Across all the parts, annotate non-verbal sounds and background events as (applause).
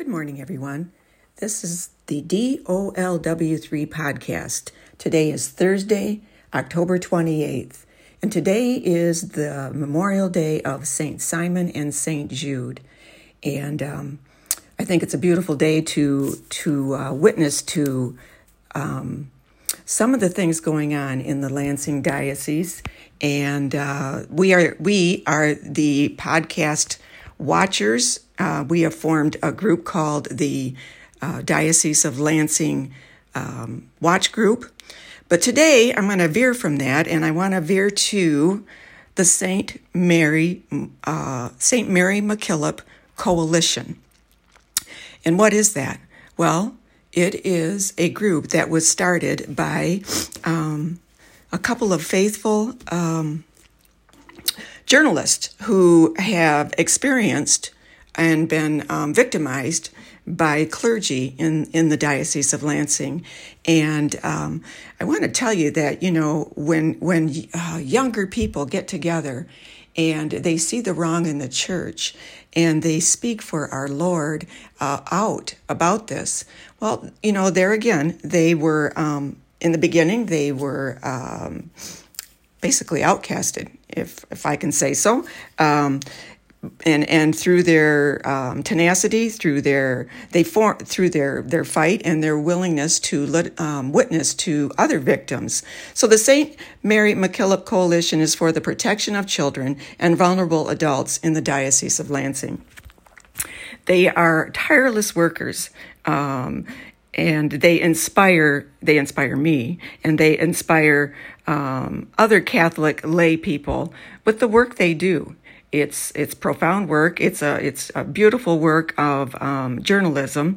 Good morning, everyone. This is the DOLW3 podcast. Today is Thursday, October 28th, and today is the Memorial Day of St. Simon and St. Jude. And um, I think it's a beautiful day to, to uh, witness to um, some of the things going on in the Lansing Diocese. And uh, we are we are the podcast watchers uh, we have formed a group called the uh, Diocese of Lansing um, Watch Group. But today I'm going to veer from that and I want to veer to the St. Mary, uh, St. Mary MacKillop Coalition. And what is that? Well, it is a group that was started by um, a couple of faithful um, journalists who have experienced and been um, victimized by clergy in, in the Diocese of Lansing. And um, I want to tell you that, you know, when, when uh, younger people get together and they see the wrong in the church and they speak for our Lord uh, out about this, well, you know, there again, they were, um, in the beginning, they were um, basically outcasted, if, if I can say so. Um, and and through their um, tenacity, through their they form through their their fight and their willingness to let, um, witness to other victims. So the Saint Mary MacKillop Coalition is for the protection of children and vulnerable adults in the Diocese of Lansing. They are tireless workers. Um, and they inspire they inspire me and they inspire um, other catholic lay people with the work they do it's it's profound work. It's a it's a beautiful work of um, journalism,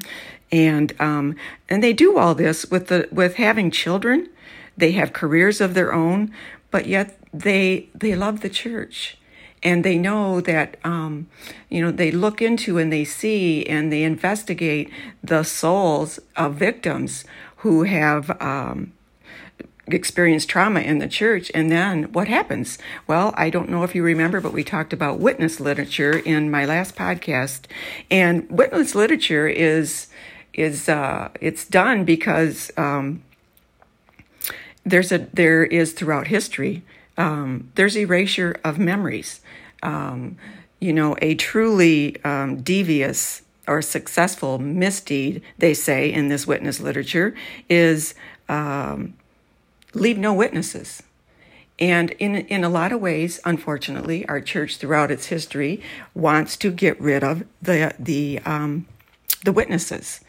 and um, and they do all this with the with having children. They have careers of their own, but yet they they love the church, and they know that um, you know they look into and they see and they investigate the souls of victims who have um, experience trauma in the church. And then what happens? Well i don't know if you remember but we talked about witness literature in my last podcast. And witness literature is is uh, it's done because um, there's a there is throughout history um, there's erasure of memories um, you know a truly um, devious or successful misdeed they say in this witness literature is um, leave no witnesses. And in, in a lot of ways, unfortunately, our church throughout its history wants to get rid of the, the, um, the witnesses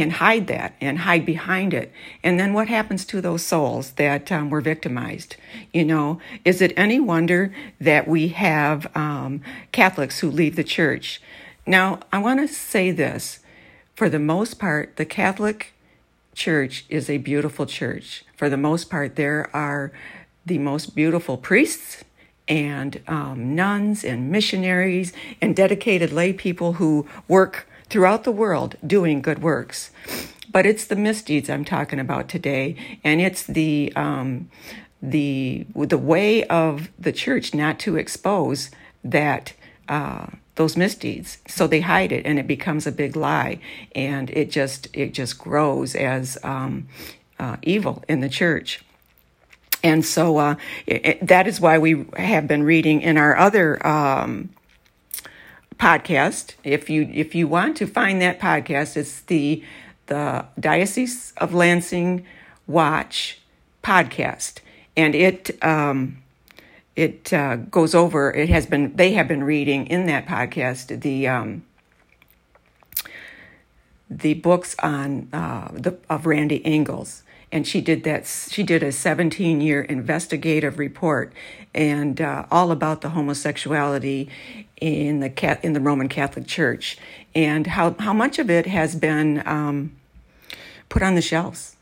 and hide that and hide behind it. And then what happens to those souls that um, were victimized? You know, is it any wonder that we have um, Catholics who leave the church? Now, I want to say this. For the most part, the Catholic church is a beautiful church. For the most part, there are the most beautiful priests and um, nuns and missionaries and dedicated lay people who work throughout the world doing good works. But it's the misdeeds I'm talking about today, and it's the um, the the way of the church not to expose that. Uh, those misdeeds so they hide it and it becomes a big lie and it just it just grows as um, uh, evil in the church and so uh, it, it, that is why we have been reading in our other um, podcast if you if you want to find that podcast it's the the diocese of lansing watch podcast and it um, it uh, goes over. It has been they have been reading in that podcast the um, the books on uh, the of Randy Engels, and she did that. She did a 17 year investigative report and uh, all about the homosexuality in the cat in the Roman Catholic Church and how how much of it has been um, put on the shelves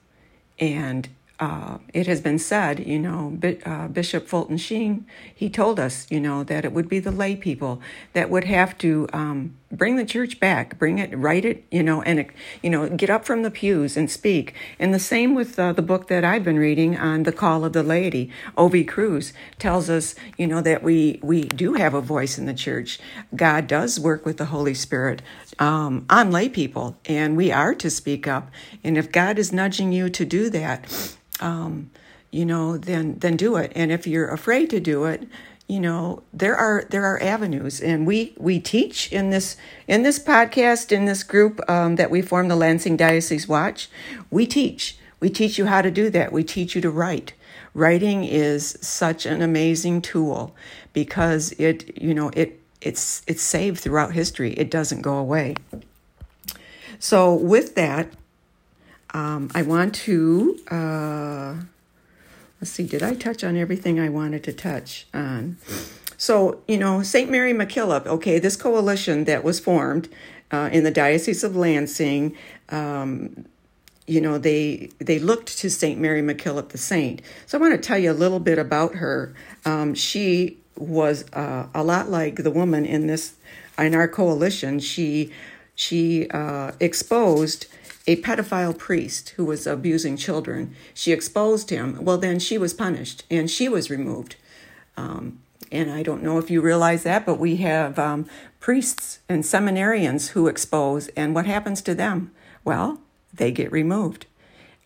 and uh, it has been said, you know, uh, Bishop Fulton Sheen, he told us, you know, that it would be the lay people that would have to um, bring the church back, bring it, write it, you know, and you know, get up from the pews and speak. And the same with uh, the book that I've been reading on the call of the laity. O.V. Cruz tells us, you know, that we we do have a voice in the church. God does work with the Holy Spirit um, on lay people, and we are to speak up. And if God is nudging you to do that, um, you know, then then do it. And if you're afraid to do it, you know there are there are avenues. And we we teach in this in this podcast in this group um, that we form the lansing diocese watch we teach. We teach you how to do that. We teach you to write. Writing is such an amazing tool because it you know it it's it's saved throughout history. It doesn't go away. So with that um, i want to uh, let's see, did I touch on everything I wanted to touch on? So, you know, St. Mary MacKillop, okay, this coalition that was formed uh, in the Diocese of Lansing, um, you know, they they looked to St. Mary MacKillop the saint. So I want to tell you a little bit about her. Um, she was uh, a lot like the woman in this in our coalition. She she uh, exposed a pedophile priest who was abusing children. She exposed him. Well, then she was punished and she was removed. Um, and I don't know if you realize that, but we have um, priests and seminarians who expose, and what happens to them? Well, they get removed.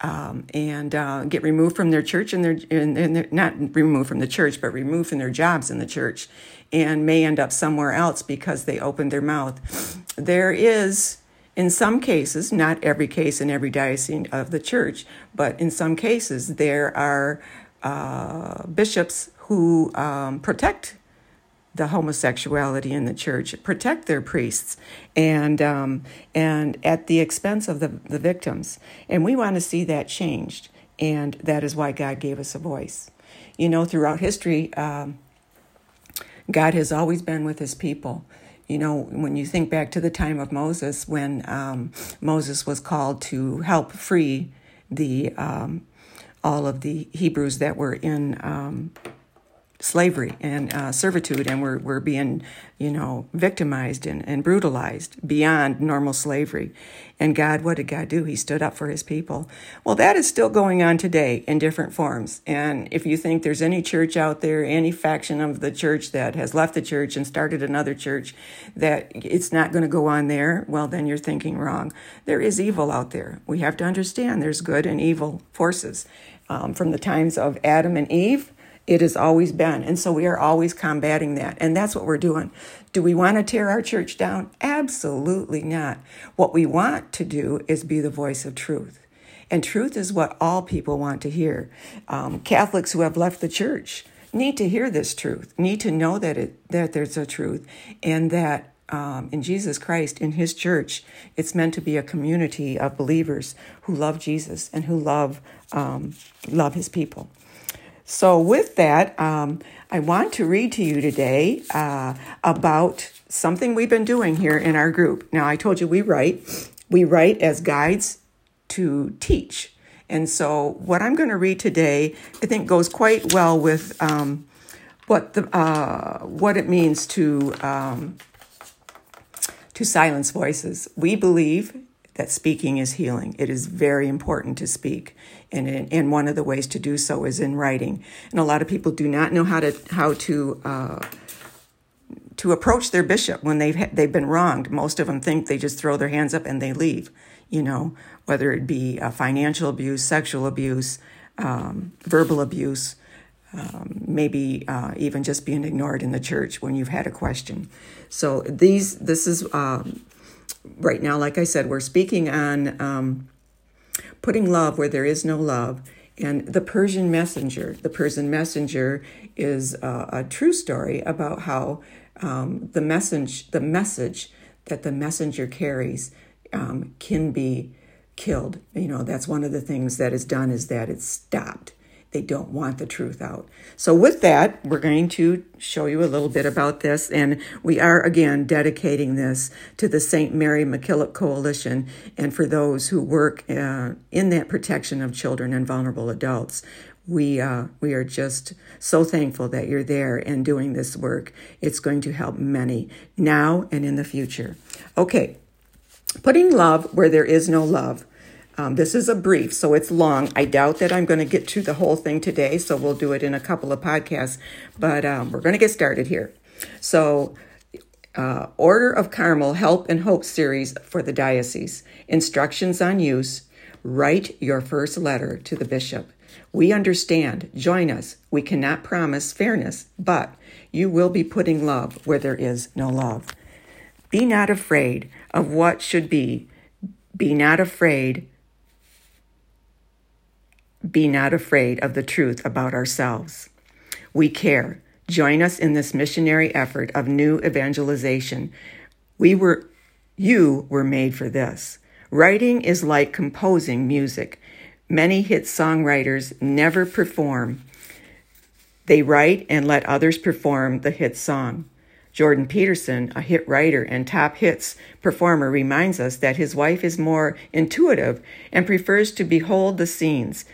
Um, and uh, get removed from their church and their and, and not removed from the church, but removed from their jobs in the church, and may end up somewhere else because they opened their mouth. There is in some cases, not every case in every diocese of the church, but in some cases, there are uh, bishops who um, protect the homosexuality in the church, protect their priests, and um, and at the expense of the, the victims. And we want to see that changed, and that is why God gave us a voice. You know, throughout history, um, God has always been with His people. You know, when you think back to the time of Moses, when um, Moses was called to help free the um, all of the Hebrews that were in um, slavery and uh, servitude and we're, we're being, you know, victimized and, and brutalized beyond normal slavery. And God, what did God do? He stood up for his people. Well, that is still going on today in different forms. And if you think there's any church out there, any faction of the church that has left the church and started another church, that it's not going to go on there, well, then you're thinking wrong. There is evil out there. We have to understand there's good and evil forces. Um, from the times of Adam and Eve it has always been. And so we are always combating that. And that's what we're doing. Do we want to tear our church down? Absolutely not. What we want to do is be the voice of truth. And truth is what all people want to hear. Um, Catholics who have left the church need to hear this truth, need to know that it that there's a truth, and that um, in Jesus Christ, in His church, it's meant to be a community of believers who love Jesus and who love um, love His people. So, with that, um, I want to read to you today uh, about something we've been doing here in our group. Now, I told you we write, we write as guides to teach. And so, what I'm going to read today, I think, goes quite well with um, what the uh, what it means to um, to silence voices. We believe that speaking is healing. It is very important to speak, and and one of the ways to do so is in writing. And a lot of people do not know how to how to uh, to approach their bishop when they've they've been wronged. Most of them think they just throw their hands up and they leave. You know, whether it be financial abuse, sexual abuse, um, verbal abuse. Um, maybe uh, even just being ignored in the church when you've had a question. So these, this is um, right now, like I said, we're speaking on um, putting love where there is no love. And the Persian messenger, the Persian messenger is a, a true story about how um, the message, the message that the messenger carries, um, can be killed. You know, that's one of the things that is done is that it's stopped. They don't want the truth out. So, with that, we're going to show you a little bit about this. And we are again dedicating this to the St. Mary MacKillop Coalition and for those who work uh, in that protection of children and vulnerable adults. we uh, we are just so thankful that you're there and doing this work. It's going to help many now and in the future. Okay, putting love where there is no love. Um, this is a brief, so it's long. I doubt that I'm going to get to the whole thing today, so we'll do it in a couple of podcasts. But um, we're going to get started here. So, uh, Order of Carmel Help and Hope series for the diocese. Instructions on use. Write your first letter to the bishop. We understand. Join us. We cannot promise fairness, but you will be putting love where there is no love. Be not afraid of what should be. Be not afraid. Be not afraid of the truth about ourselves. We care. Join us in this missionary effort of new evangelization. We were, you were made for this. Writing is like composing music. Many hit songwriters never perform. They write and let others perform the hit song. Jordan Peterson, a hit writer and top hits performer, reminds us that his wife is more intuitive and prefers to behold the scenes.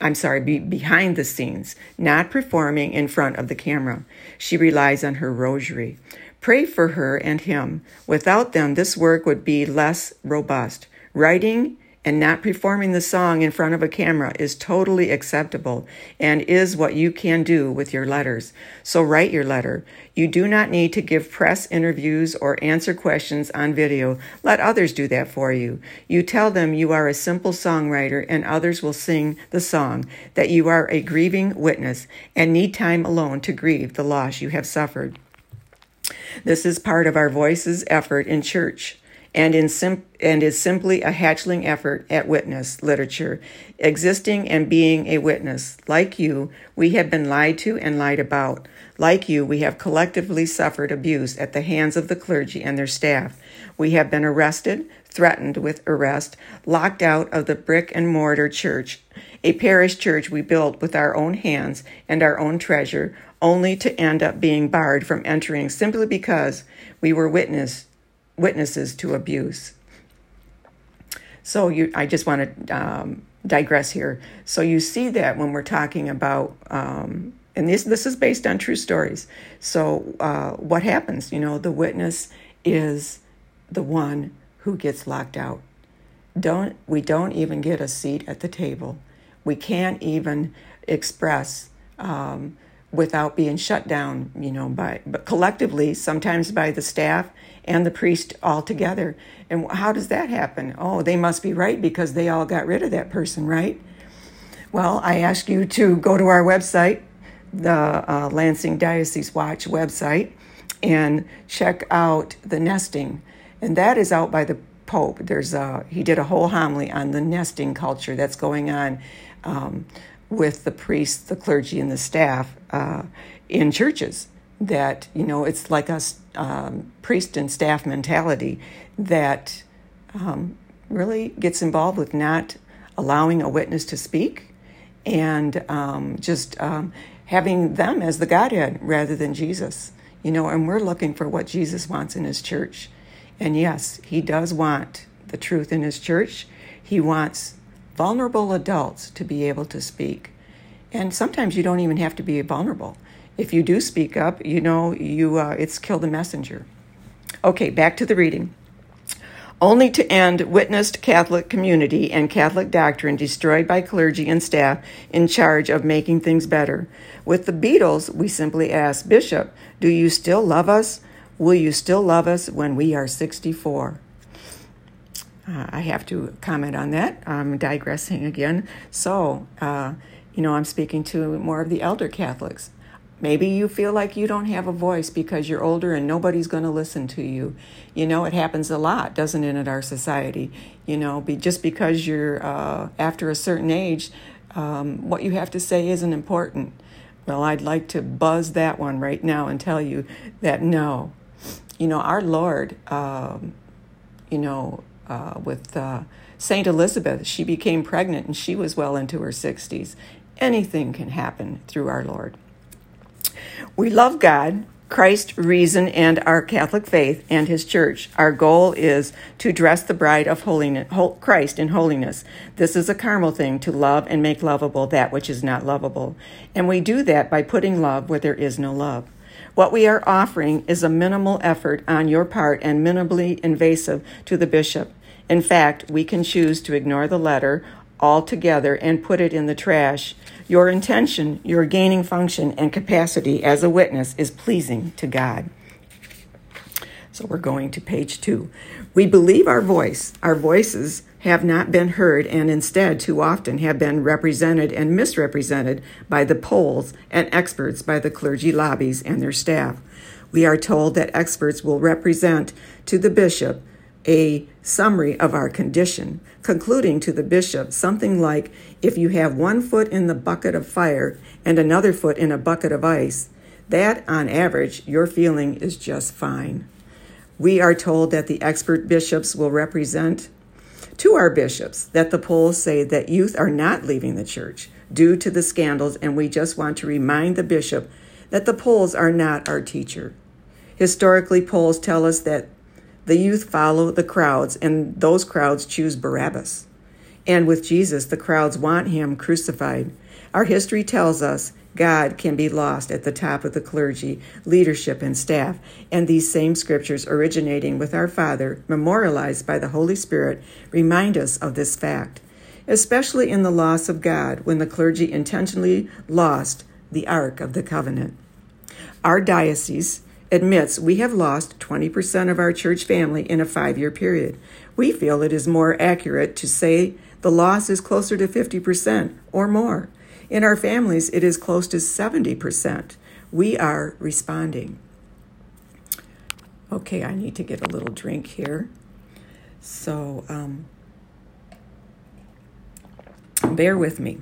I'm sorry, be behind the scenes, not performing in front of the camera. She relies on her rosary. Pray for her and him. Without them, this work would be less robust. Writing and not performing the song in front of a camera is totally acceptable and is what you can do with your letters. So write your letter. You do not need to give press interviews or answer questions on video. Let others do that for you. You tell them you are a simple songwriter and others will sing the song, that you are a grieving witness and need time alone to grieve the loss you have suffered. This is part of our Voices effort in church and, sim- and is simply a hatchling effort at witness literature, existing and being a witness. Like you, we have been lied to and lied about. Like you, we have collectively suffered abuse at the hands of the clergy and their staff. We have been arrested, threatened with arrest, locked out of the brick and mortar church, a parish church we built with our own hands and our own treasure, only to end up being barred from entering simply because we were witness witnesses to abuse. So you, I just want to um, digress here. So you see that when we're talking about, um, and this this is based on true stories. So uh, what happens? You know, the witness is the one who gets locked out. Don't we don't even get a seat at the table. We can't even express. Um, without being shut down, you know, by but collectively, sometimes by the staff and the priest all together. And how does that happen? Oh, they must be right because they all got rid of that person, right? Well, I ask you to go to our website, the uh, Lansing Diocese Watch website, and check out the nesting. And that is out by the Pope. There's a, he did a whole homily on the nesting culture that's going on. Um, with the priests, the clergy, and the staff uh, in churches. That, you know, it's like a um, priest and staff mentality that um, really gets involved with not allowing a witness to speak and um, just um, having them as the Godhead rather than Jesus. You know, and we're looking for what Jesus wants in his church. And yes, he does want the truth in his church. He wants vulnerable adults to be able to speak. And sometimes you don't even have to be vulnerable. If you do speak up, you know, you uh, it's kill the messenger. Okay, back to the reading. Only to end witnessed Catholic community and Catholic doctrine destroyed by clergy and staff in charge of making things better. With the Beatles, we simply ask, Bishop, do you still love us? Will you still love us when we are 64? Uh, I have to comment on that. I'm digressing again. So, uh, you know, I'm speaking to more of the elder Catholics. Maybe you feel like you don't have a voice because you're older and nobody's going to listen to you. You know, it happens a lot, doesn't it, in our society? You know, be, just because you're uh, after a certain age, um, what you have to say isn't important. Well, I'd like to buzz that one right now and tell you that no. You know, our Lord, um, you know, uh, with uh, Saint Elizabeth. She became pregnant and she was well into her 60s. Anything can happen through our Lord. We love God Christ, reason, and our Catholic faith and His Church. Our goal is to dress the bride of holiness, Christ in holiness. This is a Carmel thing to love and make lovable that which is not lovable. And we do that by putting love where there is no love. What we are offering is a minimal effort on your part and minimally invasive to the bishop. In fact, we can choose to ignore the letter altogether and put it in the trash. Your intention, your gaining function, and capacity as a witness is pleasing to God. So we're going to page two. We believe our voice, our voices have not been heard and instead too often have been represented and misrepresented by the polls and experts by the clergy lobbies and their staff. We are told that experts will represent to the bishop a summary of our condition, concluding to the bishop something like if you have one foot in the bucket of fire and another foot in a bucket of ice, that on average your feeling is just fine. We are told that the expert bishops will represent to our bishops that the polls say that youth are not leaving the church due to the scandals, and we just want to remind the bishop that the polls are not our teacher. Historically, polls tell us that the youth follow the crowds, and those crowds choose Barabbas. And with Jesus, the crowds want him crucified. Our history tells us God can be lost at the top of the clergy, leadership, and staff, and these same scriptures originating with our Father, memorialized by the Holy Spirit, remind us of this fact, especially in the loss of God when the clergy intentionally lost the Ark of the Covenant. Our diocese admits we have lost 20% of our church family in a five year period. We feel it is more accurate to say the loss is closer to 50% or more. In our families, it is close to 70%. We are responding. Okay, I need to get a little drink here. So, um, bear with me.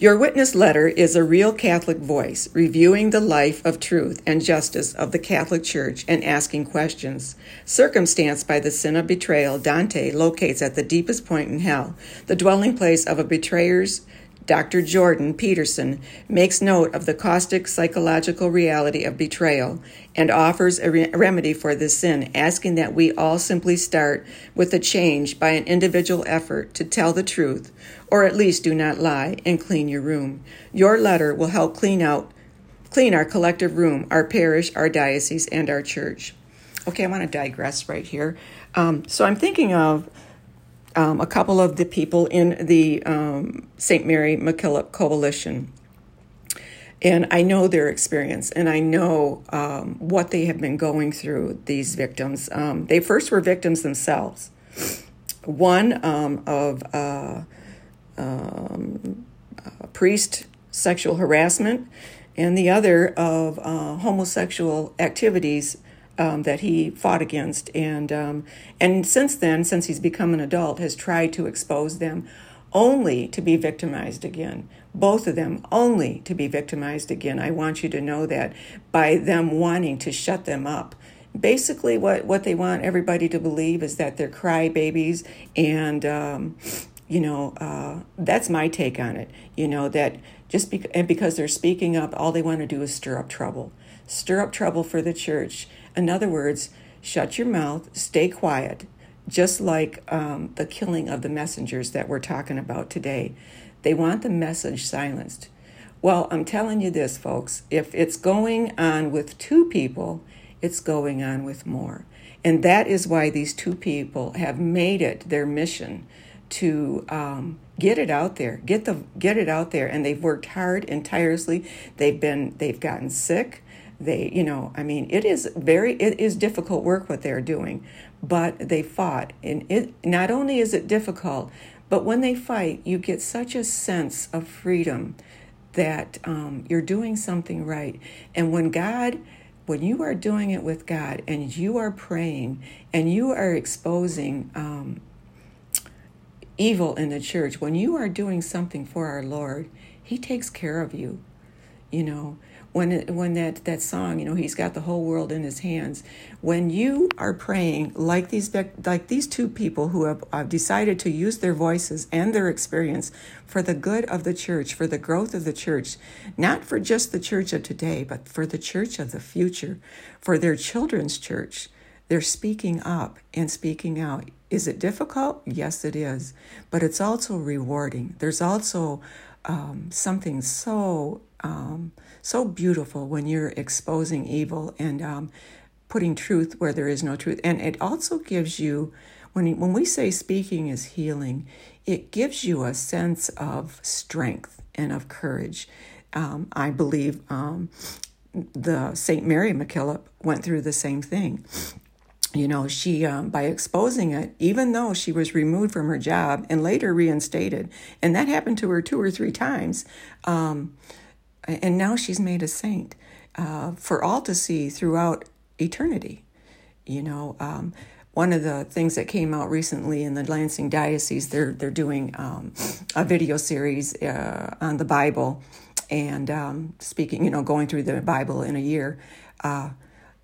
Your witness letter is a real Catholic voice reviewing the life of truth and justice of the Catholic Church and asking questions. Circumstanced by the sin of betrayal, Dante locates at the deepest point in hell, the dwelling place of a betrayer's Dr. Jordan Peterson makes note of the caustic psychological reality of betrayal and offers a re- remedy for this sin, asking that we all simply start with a change by an individual effort to tell the truth, or at least do not lie, and clean your room. Your letter will help clean out clean our collective room, our parish, our diocese, and our church. Okay, I want to digress right here. Um, so I'm thinking of um, a couple of the people in the um, St. Mary MacKillop Coalition. And I know their experience and I know um, what they have been going through, these victims. Um, they first were victims themselves. One um, of uh, um, priest sexual harassment, and the other of uh, homosexual activities um, that he fought against, and um, and since then, since he's become an adult, has tried to expose them, only to be victimized again. Both of them only to be victimized again. I want you to know that by them wanting to shut them up. Basically, what, what they want everybody to believe is that they're crybabies, and um, you know uh, that's my take on it. You know that just be- and because they're speaking up, all they want to do is stir up trouble, stir up trouble for the church in other words, shut your mouth, stay quiet, just like um, the killing of the messengers that we're talking about today. They want the message silenced. Well, I'm telling you this, folks if it's going on with two people, it's going on with more. And that is why these two people have made it their mission to um, get it out there, get the get it out there, and they've worked hard and tirelessly. They've been they've gotten sick, they you know i mean it is very it is difficult work what they're doing but they fought. And it not only is it difficult but when they fight you get such a sense of freedom that um, you're doing something right. And when god when you are doing it with god and you are praying and you are exposing um, evil in the church when you are doing something for our lord he takes care of you you know when when that that song, you know, he's got the whole world in his hands. When you are praying like these like these two people who have, have decided to use their voices and their experience for the good of the church, for the growth of the church, not for just the church of today, but for the church of the future, for their children's church. They're speaking up and speaking out. Is it difficult? Yes, it is. But it's also rewarding. There's also um, something so um, so beautiful when you're exposing evil and um, putting truth where there is no truth. And it also gives you, when when we say speaking is healing, it gives you a sense of strength and of courage. Um, I believe um, the Saint Mary MacKillop went through the same thing you know, she, um, by exposing it, even though she was removed from her job and later reinstated, and that happened to her two or three times, um, and now she's made a saint uh, for all to see throughout eternity. You know, um, one of the things that came out recently in the Lansing Diocese, they're they're doing um, a video series uh, on the Bible and um, speaking, you know, going through the Bible in a year. Uh,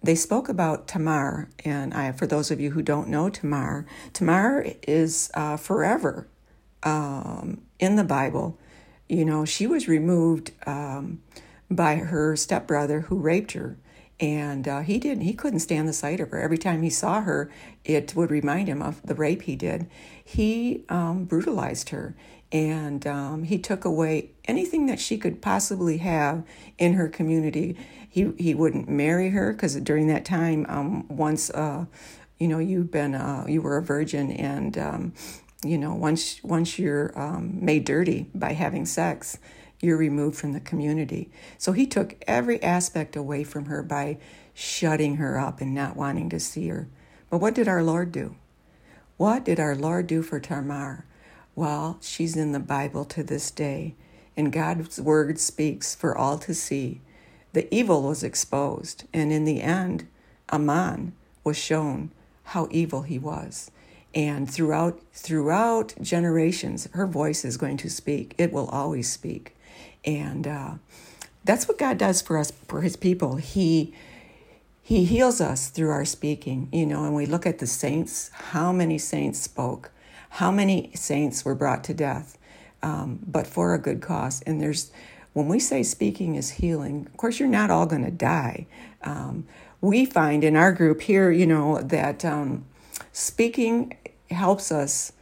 they spoke about Tamar, and I, for those of you who don't know Tamar, Tamar is uh, forever um, in the Bible. You know, she was removed um, by her stepbrother who raped her, and uh, he didn't. He couldn't stand the sight of her. Every time he saw her, it would remind him of the rape he did. He um, brutalized her, and um, he took away anything that she could possibly have in her community he he wouldn't marry her because during that time, um, once uh, you know you've been uh, you were a virgin, and um, you know once once you're um, made dirty by having sex, you're removed from the community. So he took every aspect away from her by shutting her up and not wanting to see her. But what did our Lord do? What did our Lord do for Tamar? Well, she's in the Bible to this day, and God's word speaks for all to see the evil was exposed, and in the end, Amnon was shown how evil he was. And throughout throughout generations, her voice is going to speak. It will always speak, and uh, that's what God does for us, for His people. He He heals us through our speaking. You know, and we look at the saints. How many saints spoke? How many saints were brought to death? Um, but for a good cause. And there's when we say speaking is healing, of course, you're not all going to die. Um, we find in our group here, you know, that um, speaking helps us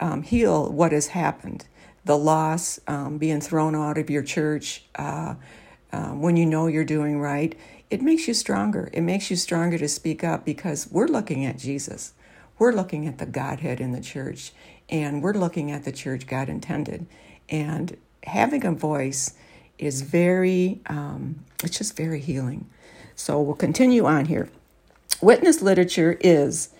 um, heal what has happened. The loss, um, being thrown out of your church, uh, uh, when you know you're doing right, it makes you stronger. It makes you stronger to speak up because we're looking at Jesus. We're looking at the Godhead in the church, and we're looking at the church God intended. And having a voice is very, um, it's just very healing. So we'll continue on here. Witness literature is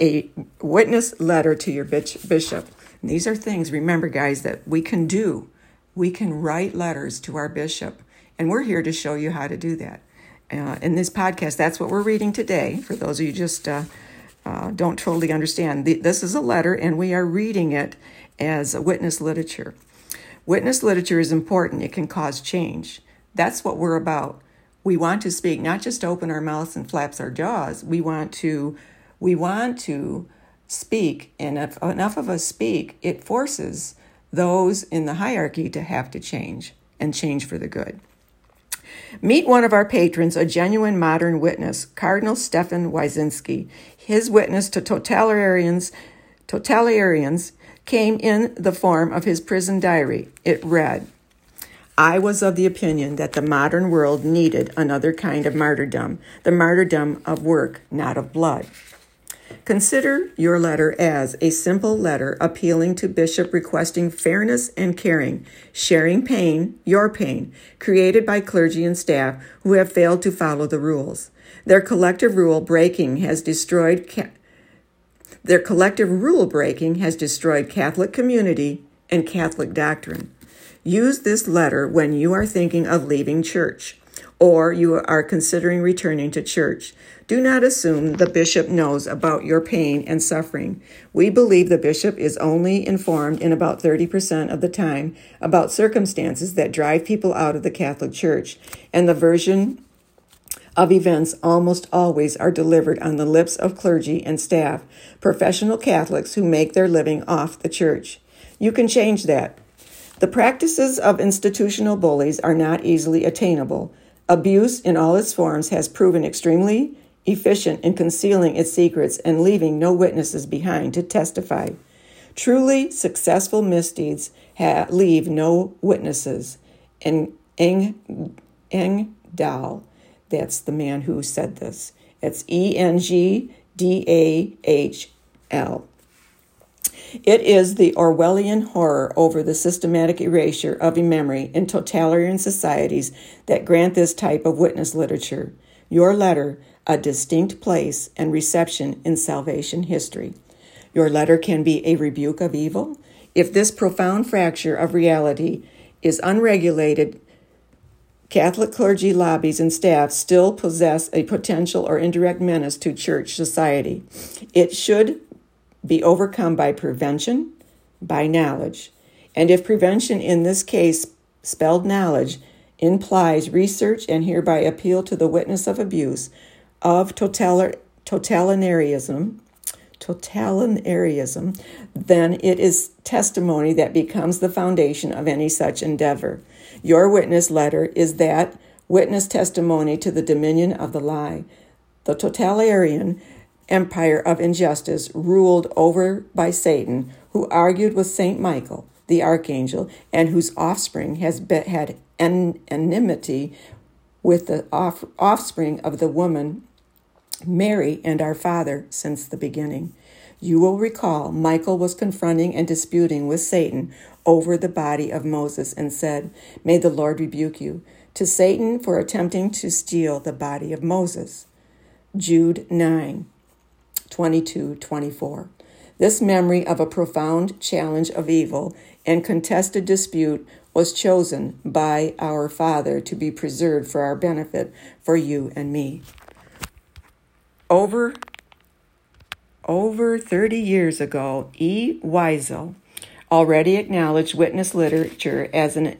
a witness letter to your bishop. And these are things, remember, guys, that we can do. We can write letters to our bishop, and we're here to show you how to do that. Uh, in this podcast, that's what we're reading today. For those of you just uh, uh, don't totally understand, this is a letter, and we are reading it as a witness literature. Witness literature is important, it can cause change. That's what we're about. We want to speak, not just open our mouths and flaps our jaws. We want to we want to speak, and if enough of us speak, it forces those in the hierarchy to have to change and change for the good. Meet one of our patrons, a genuine modern witness, Cardinal Stefan Wyszynski. His witness to totalitarians, totalitarians came in the form of his prison diary. It read, I was of the opinion that the modern world needed another kind of martyrdom, the martyrdom of work, not of blood. Consider your letter as a simple letter appealing to Bishop requesting fairness and caring, sharing pain, your pain, created by clergy and staff who have failed to follow the rules. Their collective rule breaking has destroyed their collective rule breaking has destroyed Catholic community and Catholic doctrine. Use this letter when you are thinking of leaving church or you are considering returning to church. Do not assume the bishop knows about your pain and suffering. We believe the bishop is only informed in about 30% of the time about circumstances that drive people out of the Catholic Church, and the version of events almost always are delivered on the lips of clergy and staff, professional Catholics who make their living off the church. You can change that. The practices of institutional bullies are not easily attainable. Abuse in all its forms has proven extremely efficient in concealing its secrets and leaving no witnesses behind to testify. Truly successful misdeeds ha- leave no witnesses. And Eng, Engdahl that's the man who said this. It's E N G D A H L. It is the Orwellian horror over the systematic erasure of memory in totalitarian societies that grant this type of witness literature. Your letter, a distinct place and reception in salvation history. Your letter can be a rebuke of evil. If this profound fracture of reality is unregulated, Catholic clergy lobbies and staff still possess a potential or indirect menace to church society. It should be overcome by prevention, by knowledge. And if prevention in this case, spelled knowledge, implies research and hereby appeal to the witness of abuse, of totalitarianism, totalitarianism, then it is testimony that becomes the foundation of any such endeavor. Your witness letter is that witness testimony to the dominion of the lie. The totalitarian empire of injustice ruled over by Satan, who argued with Saint Michael, the archangel, and whose offspring has been, had enmity with the off, offspring of the woman Mary and our Father since the beginning. You will recall Michael was confronting and disputing with Satan over the body of Moses and said, May the Lord rebuke you, to Satan for attempting to steal the body of Moses. Jude 9 22 24. This memory of a profound challenge of evil and contested dispute was chosen by our Father to be preserved for our benefit, for you and me. Over over 30 years ago, E. Wiesel already acknowledged witness literature as an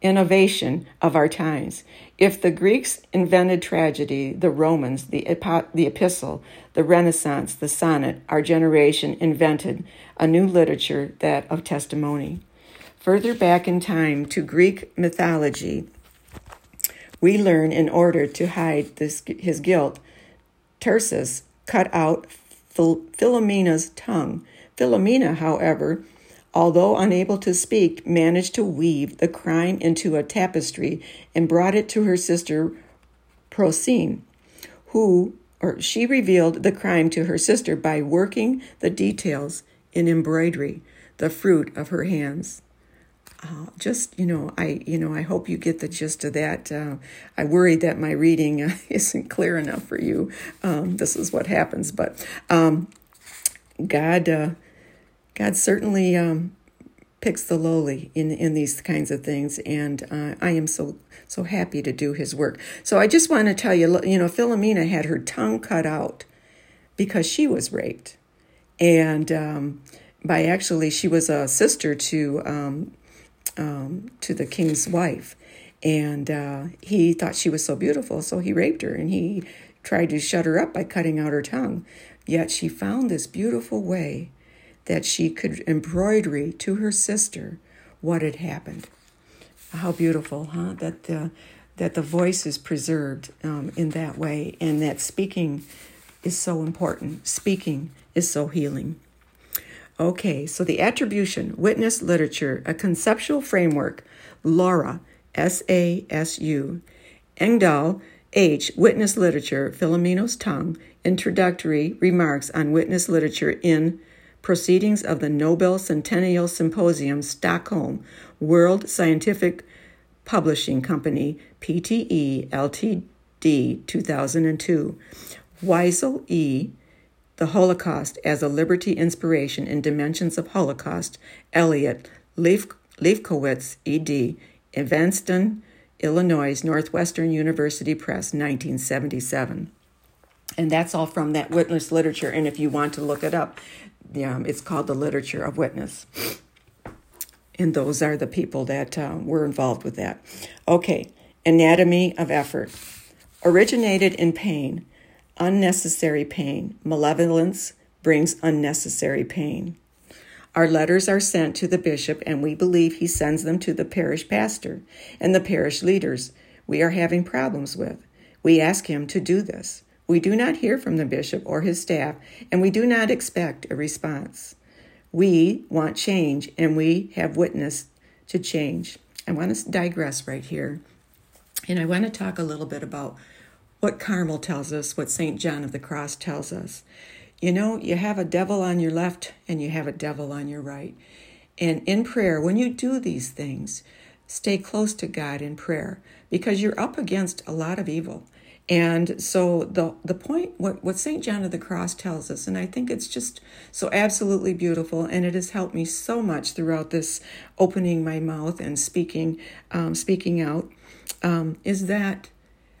innovation of our times. If the Greeks invented tragedy, the Romans, the, ep- the epistle, the Renaissance, the sonnet, our generation invented a new literature, that of testimony. Further back in time to Greek mythology, we learn in order to hide this, his guilt, Tereus cut out Philomena's tongue. Philomena, however, although unable to speak, managed to weave the crime into a tapestry and brought it to her sister Procne, who or she revealed the crime to her sister by working the details in embroidery, the fruit of her hands uh, just you know i you know i hope you get the gist of that. Uh, i worry that my reading uh, (laughs) isn't clear enough for you. Um, this is what happens but um, god uh, god certainly um, picks the lowly in in these kinds of things and uh, i am so so happy to do his work. So i just want to tell you you know philomena had her tongue cut out because she was raped. And um, by actually she was a sister to um, to the king's wife. And uh, he thought she was so beautiful, so he raped her and he tried to shut her up by cutting out her tongue. Yet she found this beautiful way that she could embroidery to her sister what had happened. How beautiful, huh? That the that the voice is preserved um, in that way, and that speaking is so important. Speaking is so healing. Okay, so the attribution, witness literature, a conceptual framework, Laura, S A S U, Engdahl, H, witness literature, Philomeno's tongue, introductory remarks on witness literature in Proceedings of the Nobel Centennial Symposium, Stockholm, World Scientific Publishing Company, PTE Ltd, 2002. Wiesel E. The Holocaust as a Liberty Inspiration in Dimensions of Holocaust, Elliot Leif, Lefkowitz, ed., Evanston Illinois Northwestern University Press, 1977. And that's all from that witness literature. And if you want to look it up, um, it's called The Literature of Witness. And those are the people that uh, were involved with that. Okay, Anatomy of Effort. Originated in pain, unnecessary pain. Malevolence brings unnecessary pain. Our letters are sent to the bishop, and we believe he sends them to the parish pastor and the parish leaders we are having problems with. We ask him to do this. We do not hear from the bishop or his staff, and we do not expect a response. We want change, and we have witnessed to change. I want to digress right here, and I want to talk a little bit about what Carmel tells us, what St. John of the Cross tells us. You know, you have a devil on your left and you have a devil on your right. And in prayer, when you do these things, stay close to God in prayer because you're up against a lot of evil. And so the the point what, what St. John of the Cross tells us, and I think it's just so absolutely beautiful, and it has helped me so much throughout this opening my mouth and speaking um, speaking out, um, is that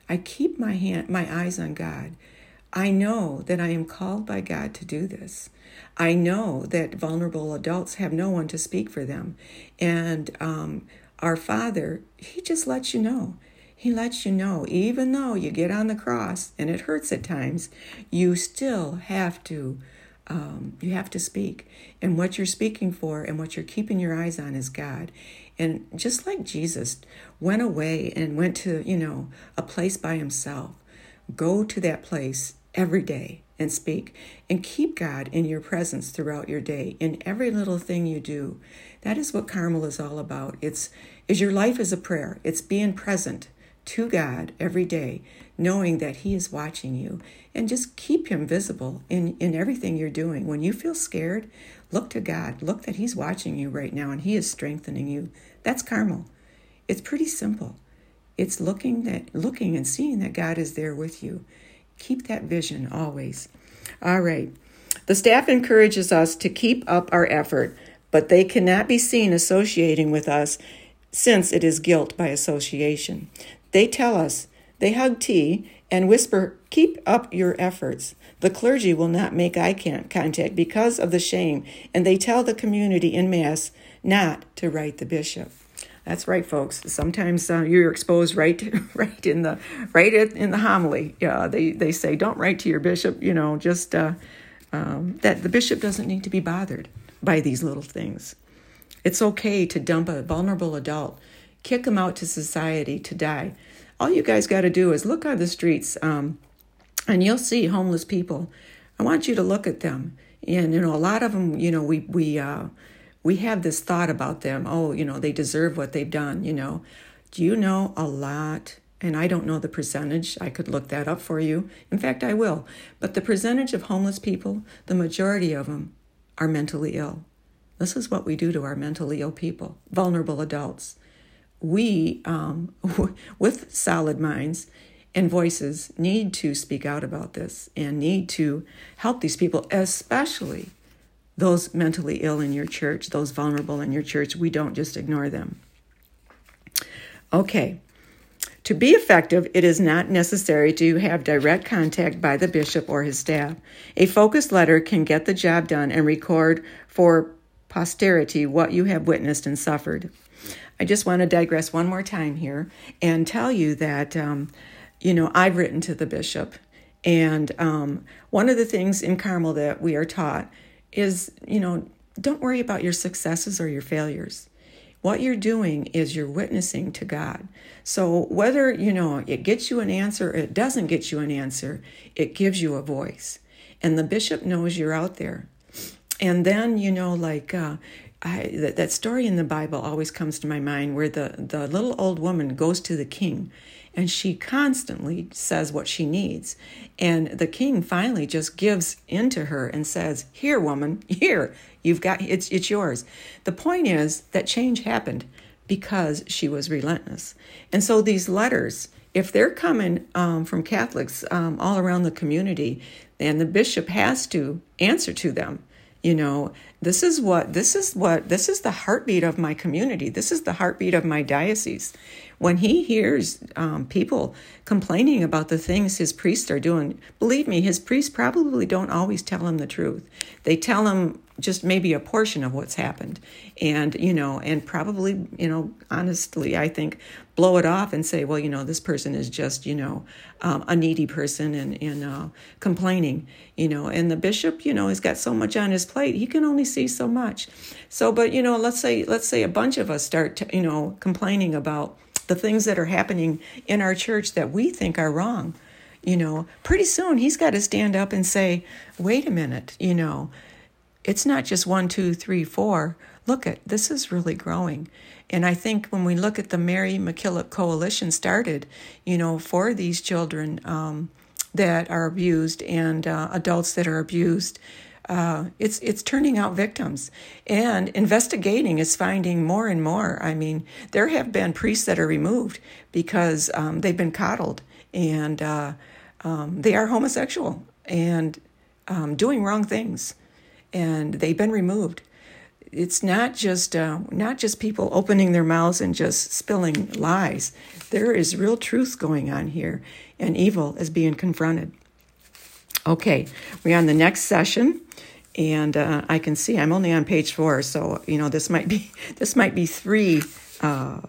I keep my hand my eyes on God. I know that I am called by God to do this. I know that vulnerable adults have no one to speak for them, and um, our Father, He just lets you know he lets you know, even though you get on the cross and it hurts at times, you still have to. Um, you have to speak. And what you're speaking for and what you're keeping your eyes on is God. And just like Jesus went away and went to, you know, a place by himself, go to that place every day and speak and keep God in your presence throughout your day in every little thing you do. That is what Carmel is all about. It's is your life is a prayer. It's being present to God every day, knowing that He is watching you, and just keep Him visible in, in everything you're doing. When you feel scared, look to God. Look that He's watching you right now and He is strengthening you. That's Carmel. It's pretty simple. It's looking that looking and seeing that God is there with you. Keep that vision always. All right. The staff encourages us to keep up our effort, but they cannot be seen associating with us since it is guilt by association. They tell us, they hug tea and whisper, Keep up your efforts. The clergy will not make eye contact because of the shame, and they tell the community in Mass not to write the bishop. That's right, folks. Sometimes uh, you're exposed right, (laughs) right in the right in the homily. Yeah, they they say don't write to your bishop. You know, just uh, um, that the bishop doesn't need to be bothered by these little things. It's okay to dump a vulnerable adult kick him out to society to die. All you guys got to do is look on the streets um, and you'll see homeless people. I want you to look at them. And, you know, a lot of them, you know, we, we, uh, we have this thought about them. Oh, you know, they deserve what they've done, you know. Do you know a lot? And I don't know the percentage. I could look that up for you. In fact, I will. But the percentage of homeless people, the majority of them are mentally ill. This is what we do to our mentally ill people, vulnerable adults we, um, (laughs) with solid minds and voices, need to speak out about this and need to help these people, especially those mentally ill in your church, those vulnerable in your church. We don't just ignore them. Okay. To be effective, it is not necessary to have direct contact by the bishop or his staff. A focused letter can get the job done and record for posterity what you have witnessed and suffered. I just want to digress one more time here and tell you that, um, you know, I've written to the bishop. And um, one of the things in Carmel that we are taught is, you know, don't worry about your successes or your failures. What you're doing is you're witnessing to God. So whether, you know, it gets you an answer it doesn't get you an answer, it gives you a voice. And the bishop knows you're out there. And then, you know, like uh, I, that, that story in the Bible always comes to my mind where the, the little old woman goes to the king and she constantly says what she needs. And the king finally just gives in to her and says, Here, woman, here, you've got it's it's yours. The point is that change happened because she was relentless. And so these letters, if they're coming um, from Catholics um, all around the community, then the bishop has to answer to them you know this is what this is what this is the heartbeat of my community. This is the heartbeat of my diocese when he hears um, people complaining about the things his priests are doing, believe me, his priests probably don't always tell him the truth. They tell him just maybe a portion of what's happened and you know and probably you know honestly i think blow it off and say well you know this person is just you know um, a needy person and and uh, complaining you know and the bishop you know has got so much on his plate he can only see so much so but you know let's say let's say a bunch of us start to, you know complaining about the things that are happening in our church that we think are wrong you know pretty soon he's got to stand up and say wait a minute you know it's not just one, two, three, four. Look at this is really growing. And I think when we look at the Mary MacKillop Coalition started, you know, for these children um, that are abused and uh, adults that are abused, uh, it's it's turning out victims, and investigating is finding more and more. I mean, there have been priests that are removed because um, they've been coddled and uh, um, they are homosexual and um, doing wrong things and they've been removed. It's not just uh, not just people opening their mouths and just spilling lies. There is real truth going on here, and evil is being confronted. Okay, we're on the next session, and uh, I can see I'm only on page four, so you know this might be (laughs) this might be three. Uh,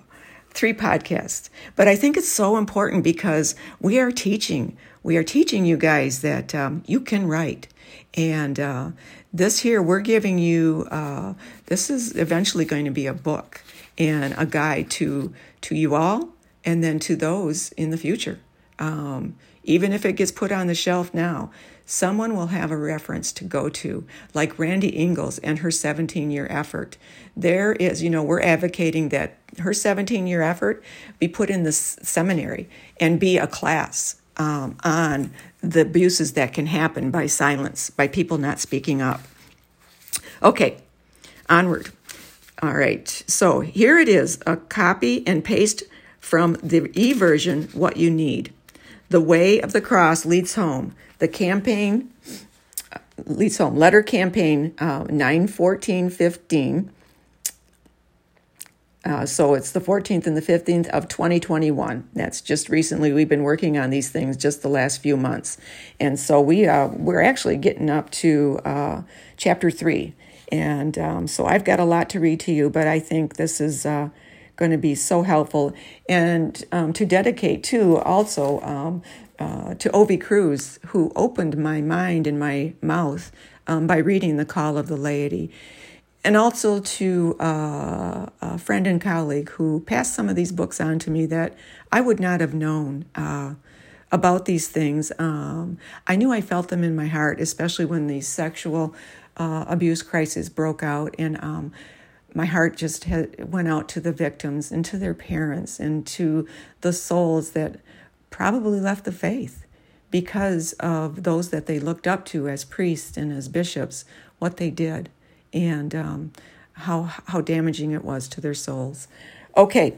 three podcasts. But I think it's so important because we are teaching. We are teaching you guys that um, you can write. And uh, this here, we're giving you, uh, this is eventually going to be a book and a guide to, to you all and then to those in the future. Um, even if it gets put on the shelf now, someone will have a reference to go to, like Randy Ingalls and her 17 year effort. There is, you know, we're advocating that her 17 year effort be put in the seminary and be a class um, on the abuses that can happen by silence, by people not speaking up. Okay, onward. All right, so here it is a copy and paste from the e version what you need. The way of the cross leads home. The campaign leads home. Letter campaign uh, 91415 uh, so it's the 14th and the 15th of 2021. That's just recently. We've been working on these things just the last few months, and so we uh, we're actually getting up to uh, chapter three. And um, so I've got a lot to read to you, but I think this is uh, going to be so helpful. And um, to dedicate to also um, uh, to Ovi Cruz, who opened my mind and my mouth um, by reading the call of the laity. And also to uh, a friend and colleague who passed some of these books on to me that I would not have known uh, about these things. Um, I knew I felt them in my heart, especially when the sexual uh, abuse crisis broke out, and um, my heart just had, went out to the victims and to their parents and to the souls that probably left the faith because of those that they looked up to as priests and as bishops, what they did and um, how how damaging it was to their souls. Okay.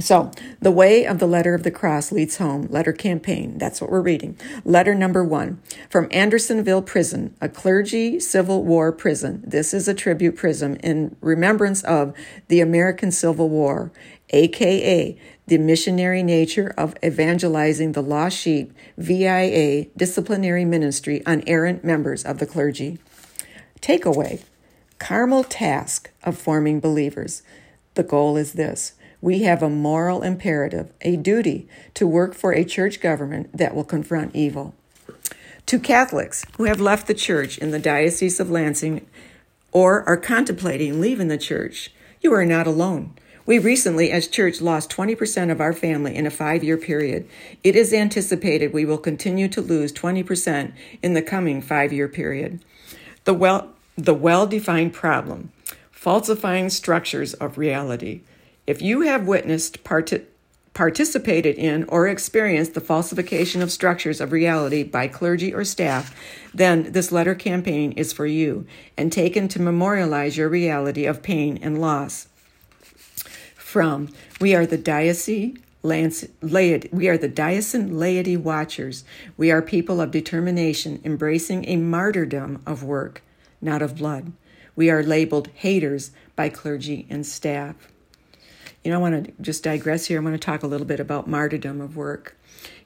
So, the way of the letter of the cross leads home. Letter campaign. That's what we're reading. Letter number one from Andersonville Prison, a clergy Civil War prison. This is a tribute prison in remembrance of the American Civil War, aka the missionary nature of evangelizing the lost sheep via disciplinary ministry on errant members of the clergy. Takeaway Carmel task of forming believers. The goal is this we have a moral imperative, a duty to work for a church government that will confront evil. To Catholics who have left the church in the Diocese of Lansing or are contemplating leaving the church, you are not alone. We recently, as church, lost 20% of our family in a five year period. It is anticipated we will continue to lose 20% in the coming five year period. The well, the well defined problem falsifying structures of reality. If you have witnessed, part- participated in, or experienced the falsification of structures of reality by clergy or staff, then this letter campaign is for you and taken to memorialize your reality of pain and loss. From We Are the Diocese Lance, laity, we are the diocesan laity watchers. We are people of determination, embracing a martyrdom of work not of blood. We are labeled haters by clergy and staff. You know, I want to just digress here. I want to talk a little bit about martyrdom of work.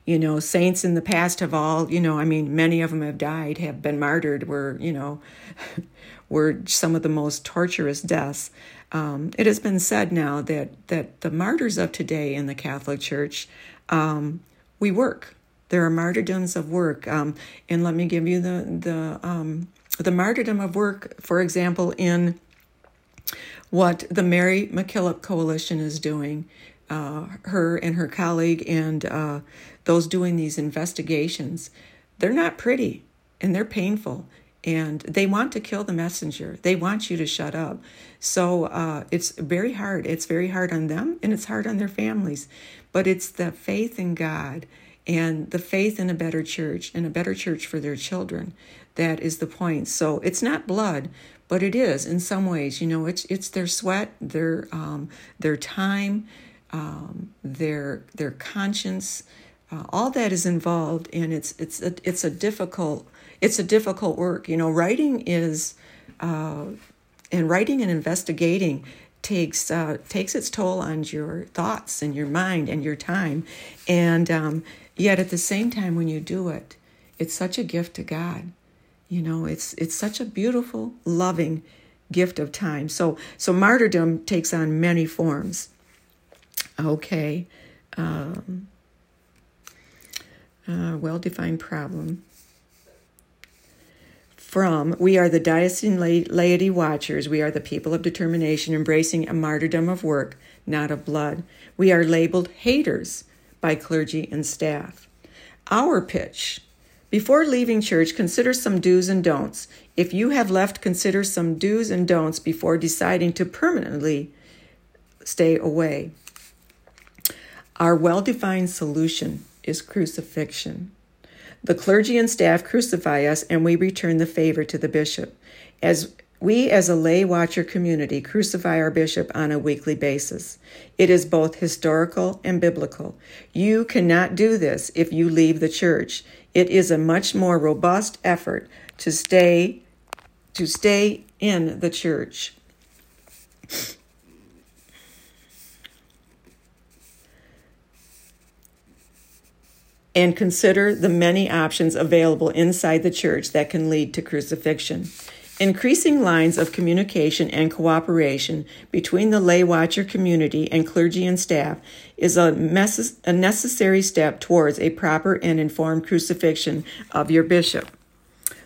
You know, saints in the past have all, you know, I mean, many of them have died, have been martyred, were, you know, (laughs) were some of the most torturous deaths. Um, it has been said now that that the martyrs of today in the Catholic Church, um, we work. There are martyrdoms of work, um, and let me give you the the um, the martyrdom of work. For example, in what the Mary MacKillop Coalition is doing, uh, her and her colleague and uh, those doing these investigations, they're not pretty and they're painful and they want to kill the messenger. They want you to shut up. So uh, it's very hard. It's very hard on them and it's hard on their families. But it's the faith in God and the faith in a better church and a better church for their children that is the point. So it's not blood, but it is in some ways. You know, it's it's their sweat, their um, their time, um, their their conscience. Uh, all that is involved, and it's it's a, it's a difficult it's a difficult work. You know, writing is, uh, and writing and investigating takes uh, takes its toll on your thoughts and your mind and your time, and um, yet at the same time, when you do it, it's such a gift to God. You know, it's it's such a beautiful, loving gift of time. So so martyrdom takes on many forms. Okay. Um, uh, well defined problem from we are the diocesan laity watchers we are the people of determination embracing a martyrdom of work not of blood we are labeled haters by clergy and staff our pitch before leaving church consider some do's and don'ts if you have left consider some do's and don'ts before deciding to permanently stay away our well-defined solution is crucifixion the clergy and staff crucify us, and we return the favor to the bishop. As we, as a lay watcher community, crucify our bishop on a weekly basis. It is both historical and biblical. You cannot do this if you leave the church. It is a much more robust effort to stay to stay in the church. and consider the many options available inside the church that can lead to crucifixion. Increasing lines of communication and cooperation between the lay watcher community and clergy and staff is a, mes- a necessary step towards a proper and informed crucifixion of your bishop.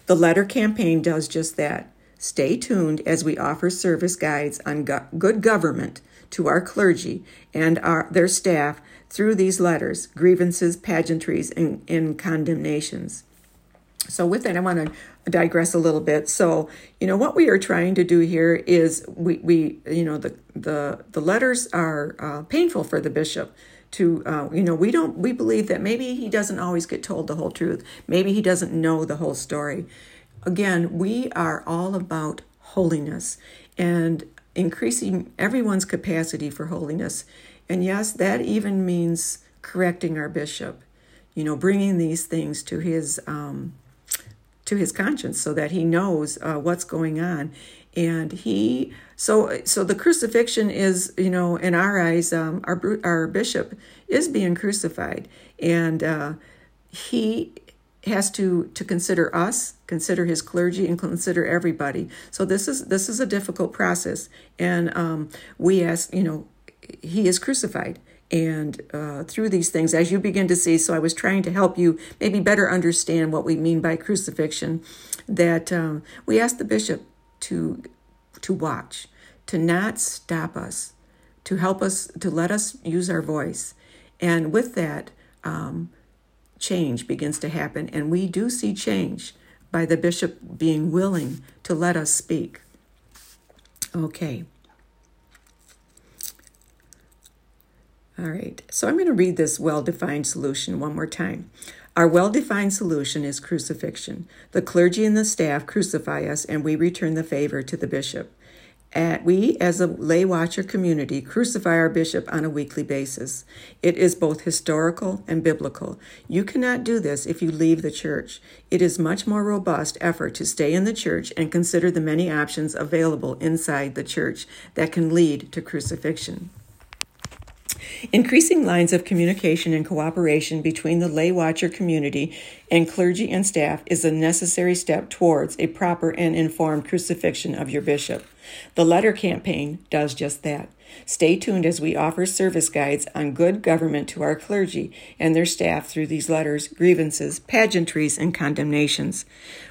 The letter campaign does just that. Stay tuned as we offer service guides on go- good government to our clergy and our, their staff through these letters, grievances, pageantries, and, and condemnations. So, with that, I want to digress a little bit. So, you know, what we are trying to do here is we, we you know, the the the letters are uh, painful for the bishop. To uh, you know, we don't we believe that maybe he doesn't always get told the whole truth. Maybe he doesn't know the whole story. Again, we are all about holiness and increasing everyone's capacity for holiness and yes, that even means correcting our bishop, you know, bringing these things to his um, to his conscience so that he knows uh, what's going on. And he, so so the crucifixion is, you know, in our eyes, um, our our bishop is being crucified, and uh, he has to to consider us consider his clergy and consider everybody so this is this is a difficult process and um, we ask you know he is crucified. And uh, through these things, as you begin to see, so I was trying to help you maybe better understand what we mean by crucifixion. That um, we ask the bishop to to watch, to not stop us, to help us, to let us use our voice, and with that, um, change begins to happen, and we do see change by the bishop being willing to let us speak. Okay. All right, so I'm going to read this well defined solution one more time. Our well defined solution is crucifixion. The clergy and the staff crucify us, and we return the favor to the bishop. At, we, as a lay watcher community, crucify our bishop on a weekly basis. It is both historical and biblical. You cannot do this if you leave the church. It is much more robust effort to stay in the church and consider the many options available inside the church that can lead to crucifixion. Increasing lines of communication and cooperation between the lay watcher community and clergy and staff is a necessary step towards a proper and informed crucifixion of your bishop. The letter campaign does just that. Stay tuned as we offer service guides on good government to our clergy and their staff through these letters, grievances, pageantries, and condemnations.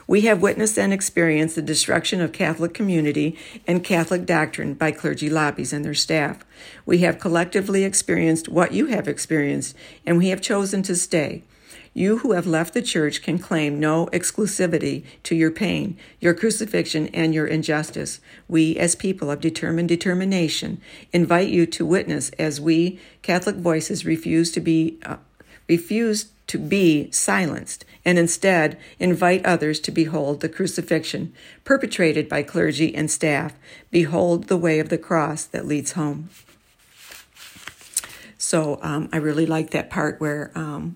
We have witnessed and experienced the destruction of Catholic community and Catholic doctrine by clergy lobbies and their staff. We have collectively experienced what you have experienced, and we have chosen to stay. You who have left the church can claim no exclusivity to your pain, your crucifixion, and your injustice. We, as people of determined determination, invite you to witness as we, Catholic voices, refuse to be uh, refuse to be silenced and instead invite others to behold the crucifixion perpetrated by clergy and staff. Behold the way of the cross that leads home. So um, I really like that part where um,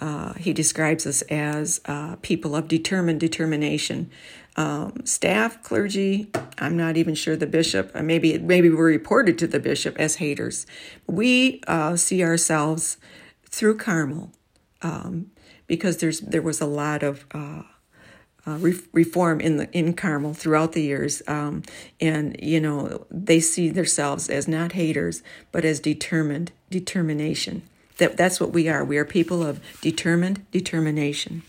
uh, he describes us as uh, people of determined determination. Um, staff, clergy, I'm not even sure the bishop, uh, maybe maybe we're reported to the bishop as haters. We uh, see ourselves through Carmel um, because there's there was a lot of uh, reform in the in Carmel throughout the years, um, and you know they see themselves as not haters but as determined determination. That that's what we are. We are people of determined determination.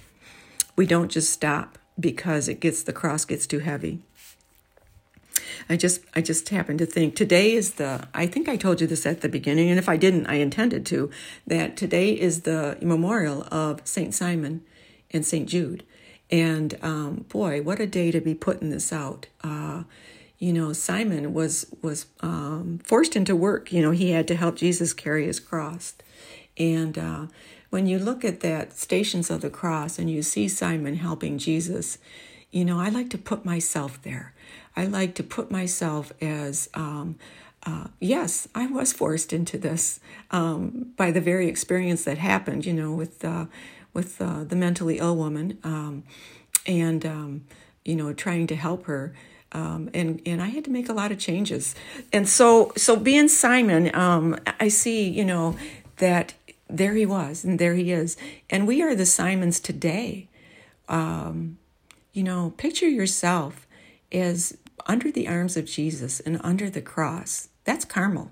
We don't just stop because it gets the cross gets too heavy. I just I just happened to think today is the I think I told you this at the beginning, and if I didn't, I intended to, that today is the memorial of Saint Simon and Saint Jude. And um, boy, what a day to be putting this out. Uh, you know, Simon was was um, forced into work. You know, he had to help Jesus carry his cross. And uh, when you look at that Stations of the Cross and you see Simon helping Jesus, you know, I like to put myself there. I like to put myself as, um, uh, yes, I was forced into this um, by the very experience that happened, you know, with uh, with uh, the mentally ill woman, um, and um, you know, trying to help her. Um, and and I had to make a lot of changes, and so so being Simon, um, I see you know that there he was, and there he is. And we are the Simons today. Um, you know, picture yourself as under the arms of Jesus and under the cross. That's Carmel.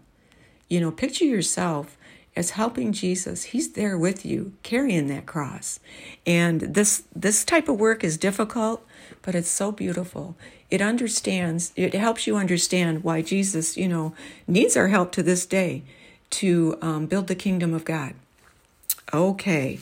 You know, picture yourself as helping Jesus. He's there with you, carrying that cross. And this this type of work is difficult, but it's so beautiful. It understands, it helps you understand why Jesus, you know, needs our help to this day to um, build the kingdom of God. Okay.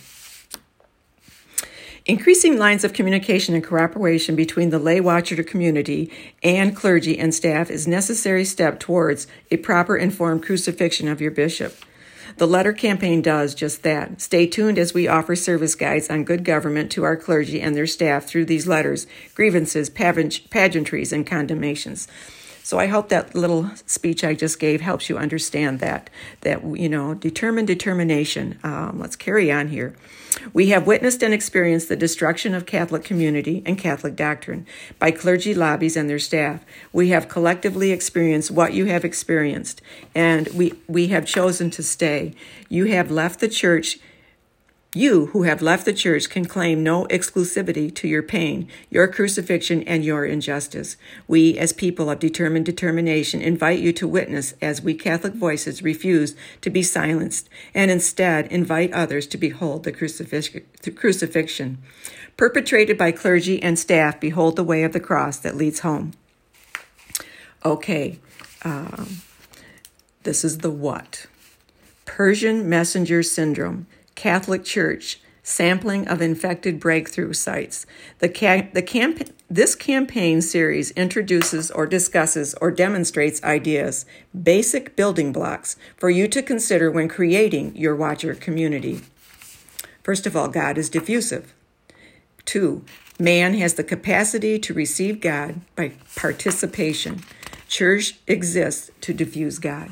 Increasing lines of communication and cooperation between the lay watcher community and clergy and staff is necessary step towards a proper informed crucifixion of your bishop. The letter campaign does just that. Stay tuned as we offer service guides on good government to our clergy and their staff through these letters, grievances, pageantries, and condemnations. So I hope that little speech I just gave helps you understand that that you know determined determination. Um, let's carry on here. We have witnessed and experienced the destruction of Catholic community and Catholic doctrine by clergy lobbies and their staff. We have collectively experienced what you have experienced, and we we have chosen to stay. You have left the church you who have left the church can claim no exclusivity to your pain, your crucifixion, and your injustice. We, as people of determined determination, invite you to witness as we Catholic voices refuse to be silenced and instead invite others to behold the, crucifix- crucifixion. Perpetrated by clergy and staff, behold the way of the cross that leads home. Okay, um, this is the what. Persian messenger syndrome Catholic Church sampling of infected breakthrough sites. The, ca- the camp- this campaign series introduces or discusses or demonstrates ideas, basic building blocks for you to consider when creating your Watcher community. First of all, God is diffusive. Two, man has the capacity to receive God by participation. Church exists to diffuse God.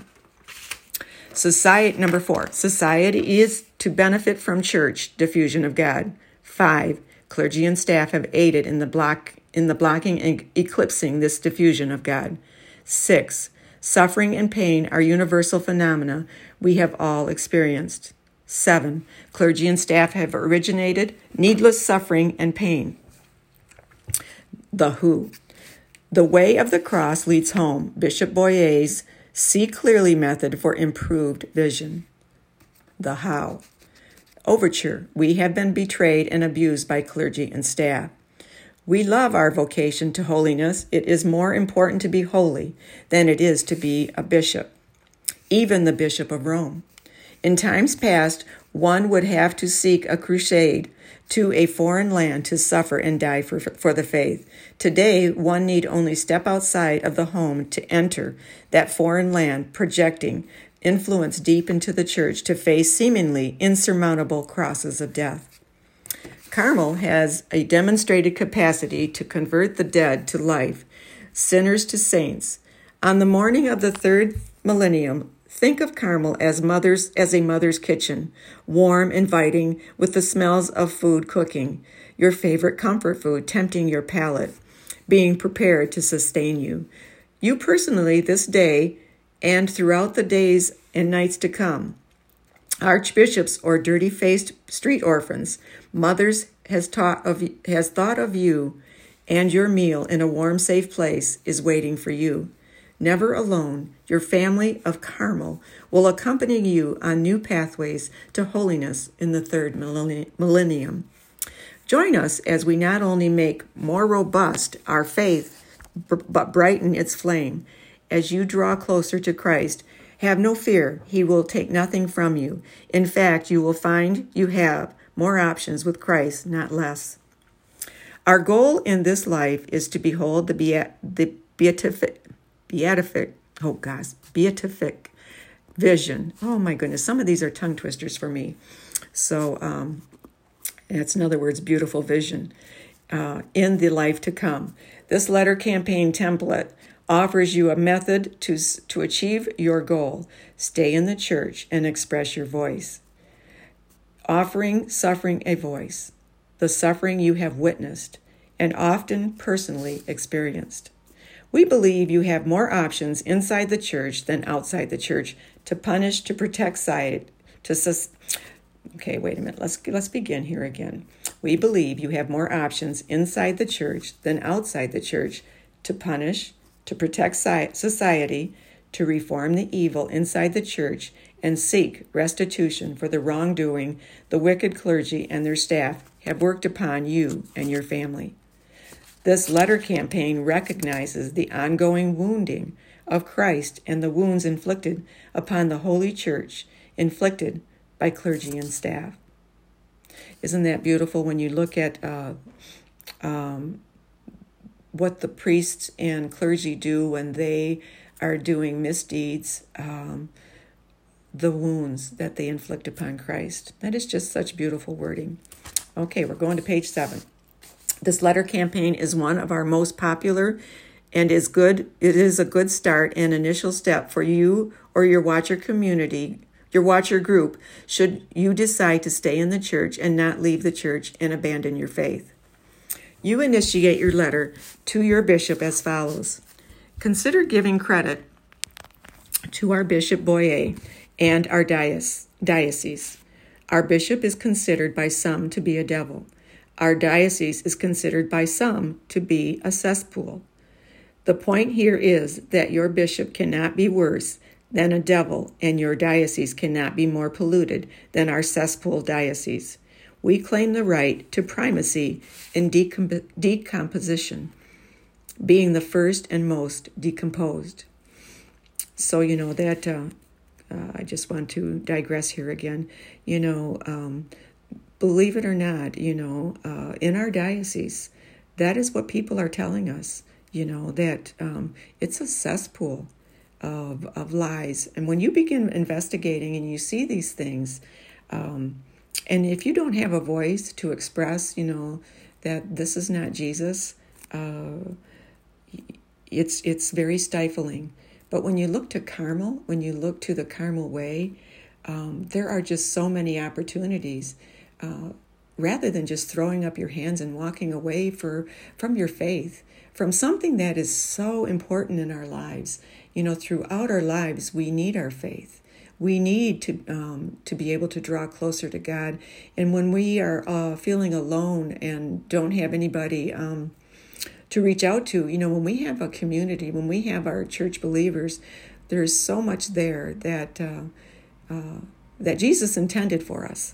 Society number four, society is to benefit from church diffusion of God. Five, clergy and staff have aided in the block in the blocking and eclipsing this diffusion of God. Six, Suffering and pain are universal phenomena we have all experienced. 7. Clergy and staff have originated needless suffering and pain. The Who. The way of the cross leads home. Bishop Boyea's See Clearly method for improved vision. The How. Overture. We have been betrayed and abused by clergy and staff. We love our vocation to holiness. It is more important to be holy than it is to be a bishop, even the Bishop of Rome. In times past, one would have to seek a crusade to a foreign land to suffer and die for, for the faith. Today, one need only step outside of the home to enter that foreign land, projecting influence deep into the church to face seemingly insurmountable crosses of death. Carmel has a demonstrated capacity to convert the dead to life, sinners to saints. On the morning of the third millennium, think of Carmel as mother's as a mother's kitchen, warm, inviting, with the smells of food cooking, your favorite comfort food tempting your palate, being prepared to sustain you. You personally this day and throughout the days and nights to come archbishops or dirty-faced street orphans, mothers has taught of has thought of you and your meal in a warm safe place is waiting for you. Never alone, your family of Carmel will accompany you on new pathways to holiness in the third millennium. Join us as we not only make more robust our faith, but brighten its flame. As you draw closer to Christ, have no fear, he will take nothing from you. In fact, you will find you have more options with Christ, not less. Our goal in this life is to behold the, beat, the beatific, beatific, oh gosh, beatific vision. Oh my goodness, some of these are tongue twisters for me. So, um, that's in other words, beautiful vision uh, in the life to come. This letter campaign template offers you a method to, to achieve your goal. Stay in the church and express your voice. Offering suffering a voice, the suffering you have witnessed and often personally experienced. We believe you have more options inside the church than outside the church to punish, to protect, side, to sus- Okay, wait a minute. Let's let's begin here again. We believe you have more options inside the church than outside the church to punish, to protect society, to reform the evil inside the church, and seek restitution for the wrongdoing the wicked clergy and their staff have worked upon you and your family. This letter campaign recognizes the ongoing wounding of Christ and the wounds inflicted upon the Holy Church, inflicted by clergy and staff. Isn't that beautiful when you look at uh, um, what the priests and clergy do when they are doing misdeeds, um, the wounds that they inflict upon Christ. That is just such beautiful wording. Okay, we're going to page seven. This letter campaign is one of our most popular and is good it is a good start and initial step for you or your watcher community your watcher group should you decide to stay in the church and not leave the church and abandon your faith you initiate your letter to your bishop as follows Consider giving credit to our Bishop Boyea and our diocese. Our bishop is considered by some to be a devil. Our diocese is considered by some to be a cesspool. The point here is that your bishop cannot be worse than a devil, and your diocese cannot be more polluted than our cesspool diocese we claim the right to primacy in decomp- decomposition, being the first and most decomposed. So, you know, that uh, uh, I just want to digress here again. You know, um, believe it or not, you know, uh, in our diocese, that is what people are telling us, you know, that um, it's a cesspool of, of lies. And when you begin investigating and you see these things, um, and if you don't have a voice to express, you know, that this is not Jesus, uh, it's it's very stifling. But when you look to Carmel, when you look to the Carmel way, um, there are just so many opportunities. Uh, rather than just throwing up your hands and walking away for from your faith from something that is so important in our lives. You know throughout our lives we need our faith. We need to um, to be able to draw closer to god. And when we are uh, feeling alone and don't have anybody um, to reach out to you know when we have a community when we have our church believers there's so much there that uh, uh, that jesus intended for us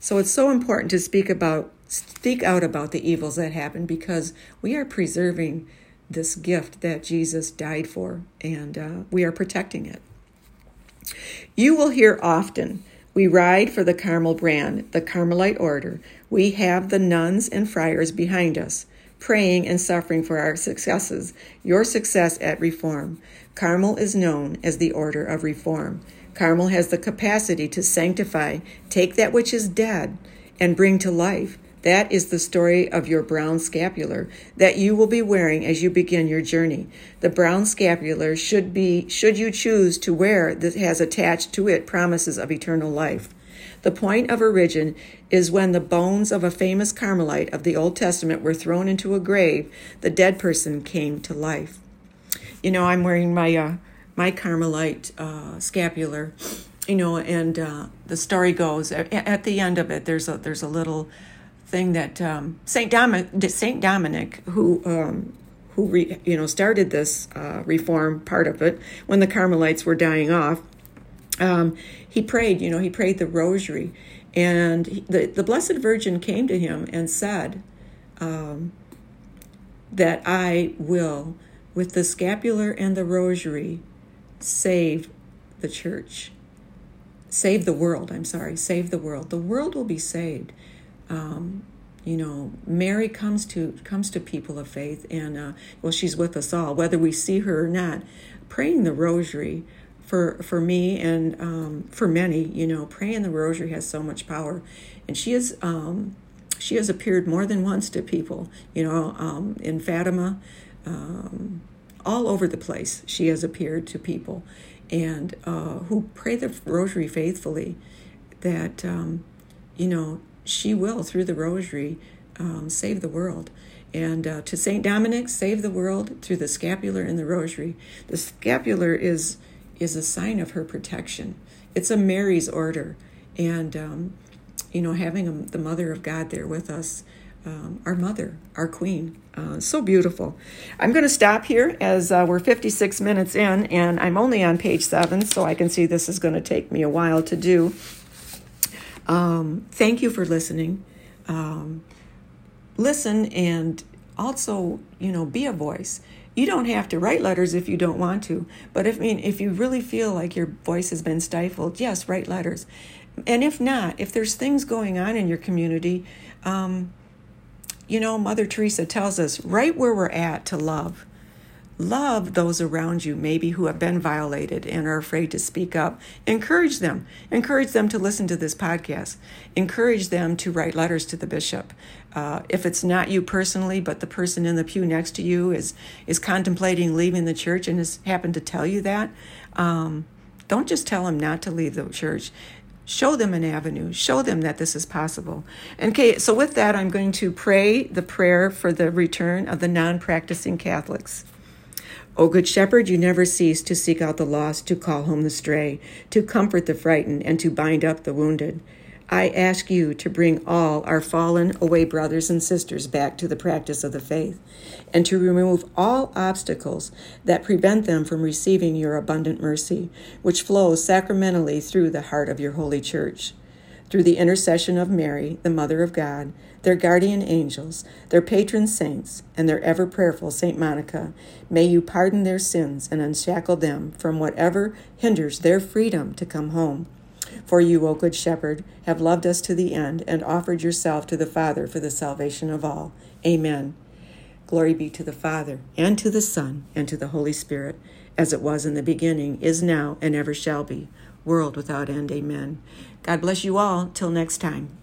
so it's so important to speak about speak out about the evils that happen because we are preserving this gift that Jesus died for and uh, we are protecting it. You will hear often, we ride for the Carmel brand, the Carmelite order. We have the nuns and friars behind us, praying and suffering for our successes, your success at Reform. Carmel is known as the Order of Reform. Carmel has the capacity to sanctify, take that which is dead, and bring to life. That is the story of your brown scapular that you will be wearing as you begin your journey. The brown scapular should be should you choose to wear that has attached to it promises of eternal life. The point of origin is when the bones of a famous Carmelite of the Old Testament were thrown into a grave, the dead person came to life. You know, I'm wearing my uh, my Carmelite uh, scapular, you know, and uh, the story goes at, at, the end of it. There's a there's a little thing that um, Saint Dominic Saint Dominic who. Um, who re, you know started this uh, reform part of it when the Carmelites were dying off? Um, he prayed, you know, he prayed the Rosary, and he, the the Blessed Virgin came to him and said um, that I will, with the scapular and the Rosary, save the church, save the world. I'm sorry, save the world. The world will be saved. Um, you know, Mary comes to comes to people of faith, and uh, well, she's with us all, whether we see her or not. Praying the Rosary for for me and um, for many, you know, praying the Rosary has so much power, and she is. Um, she has appeared more than once to people, you know, um, in Fatima, um, all over the place. She has appeared to people and uh, who pray the rosary faithfully that, um, you know, she will, through the rosary, um, save the world. And uh, to St. Dominic, save the world through the scapular and the rosary. The scapular is, is a sign of her protection, it's a Mary's order. And, um, you know, having a, the Mother of God there with us um, our mother, our queen. Uh, so beautiful. I'm going to stop here as uh, we're 56 minutes in, and I'm only on page seven, so I can see this is going to take me a while to do. Um, thank you for listening. Um, listen and also, you know, be a voice. You don't have to write letters if you don't want to, but if I mean if you really feel like your voice has been stifled, yes, write letters. And if not, if there's things going on in your community, um, you know, Mother Teresa tells us right where we're at to love. Love those around you, maybe who have been violated and are afraid to speak up. Encourage them. Encourage them to listen to this podcast. Encourage them to write letters to the bishop. Uh, if it's not you personally, but the person in the pew next to you is is contemplating leaving the church and has happened to tell you that, um, don't just tell them not to leave the church. Show them an avenue. Show them that this is possible. Okay, so with that, I'm going to pray the prayer for the return of the non practicing Catholics. O Good Shepherd, you never cease to seek out the lost, to call home the stray, to comfort the frightened, and to bind up the wounded. I ask you to bring all our fallen away brothers and sisters back to the practice of the faith, and to remove all obstacles that prevent them from receiving your abundant mercy, which flows sacramentally through the heart of your holy church. Through the intercession of Mary, the Mother of God, their guardian angels, their patron saints, and their ever prayerful Saint Monica, may you pardon their sins and unshackle them from whatever hinders their freedom to come home. For you, O Good Shepherd, have loved us to the end and offered yourself to the Father for the salvation of all. Amen. Glory be to the Father, and to the Son, and to the Holy Spirit, as it was in the beginning, is now, and ever shall be, world without end. Amen. God bless you all. Till next time.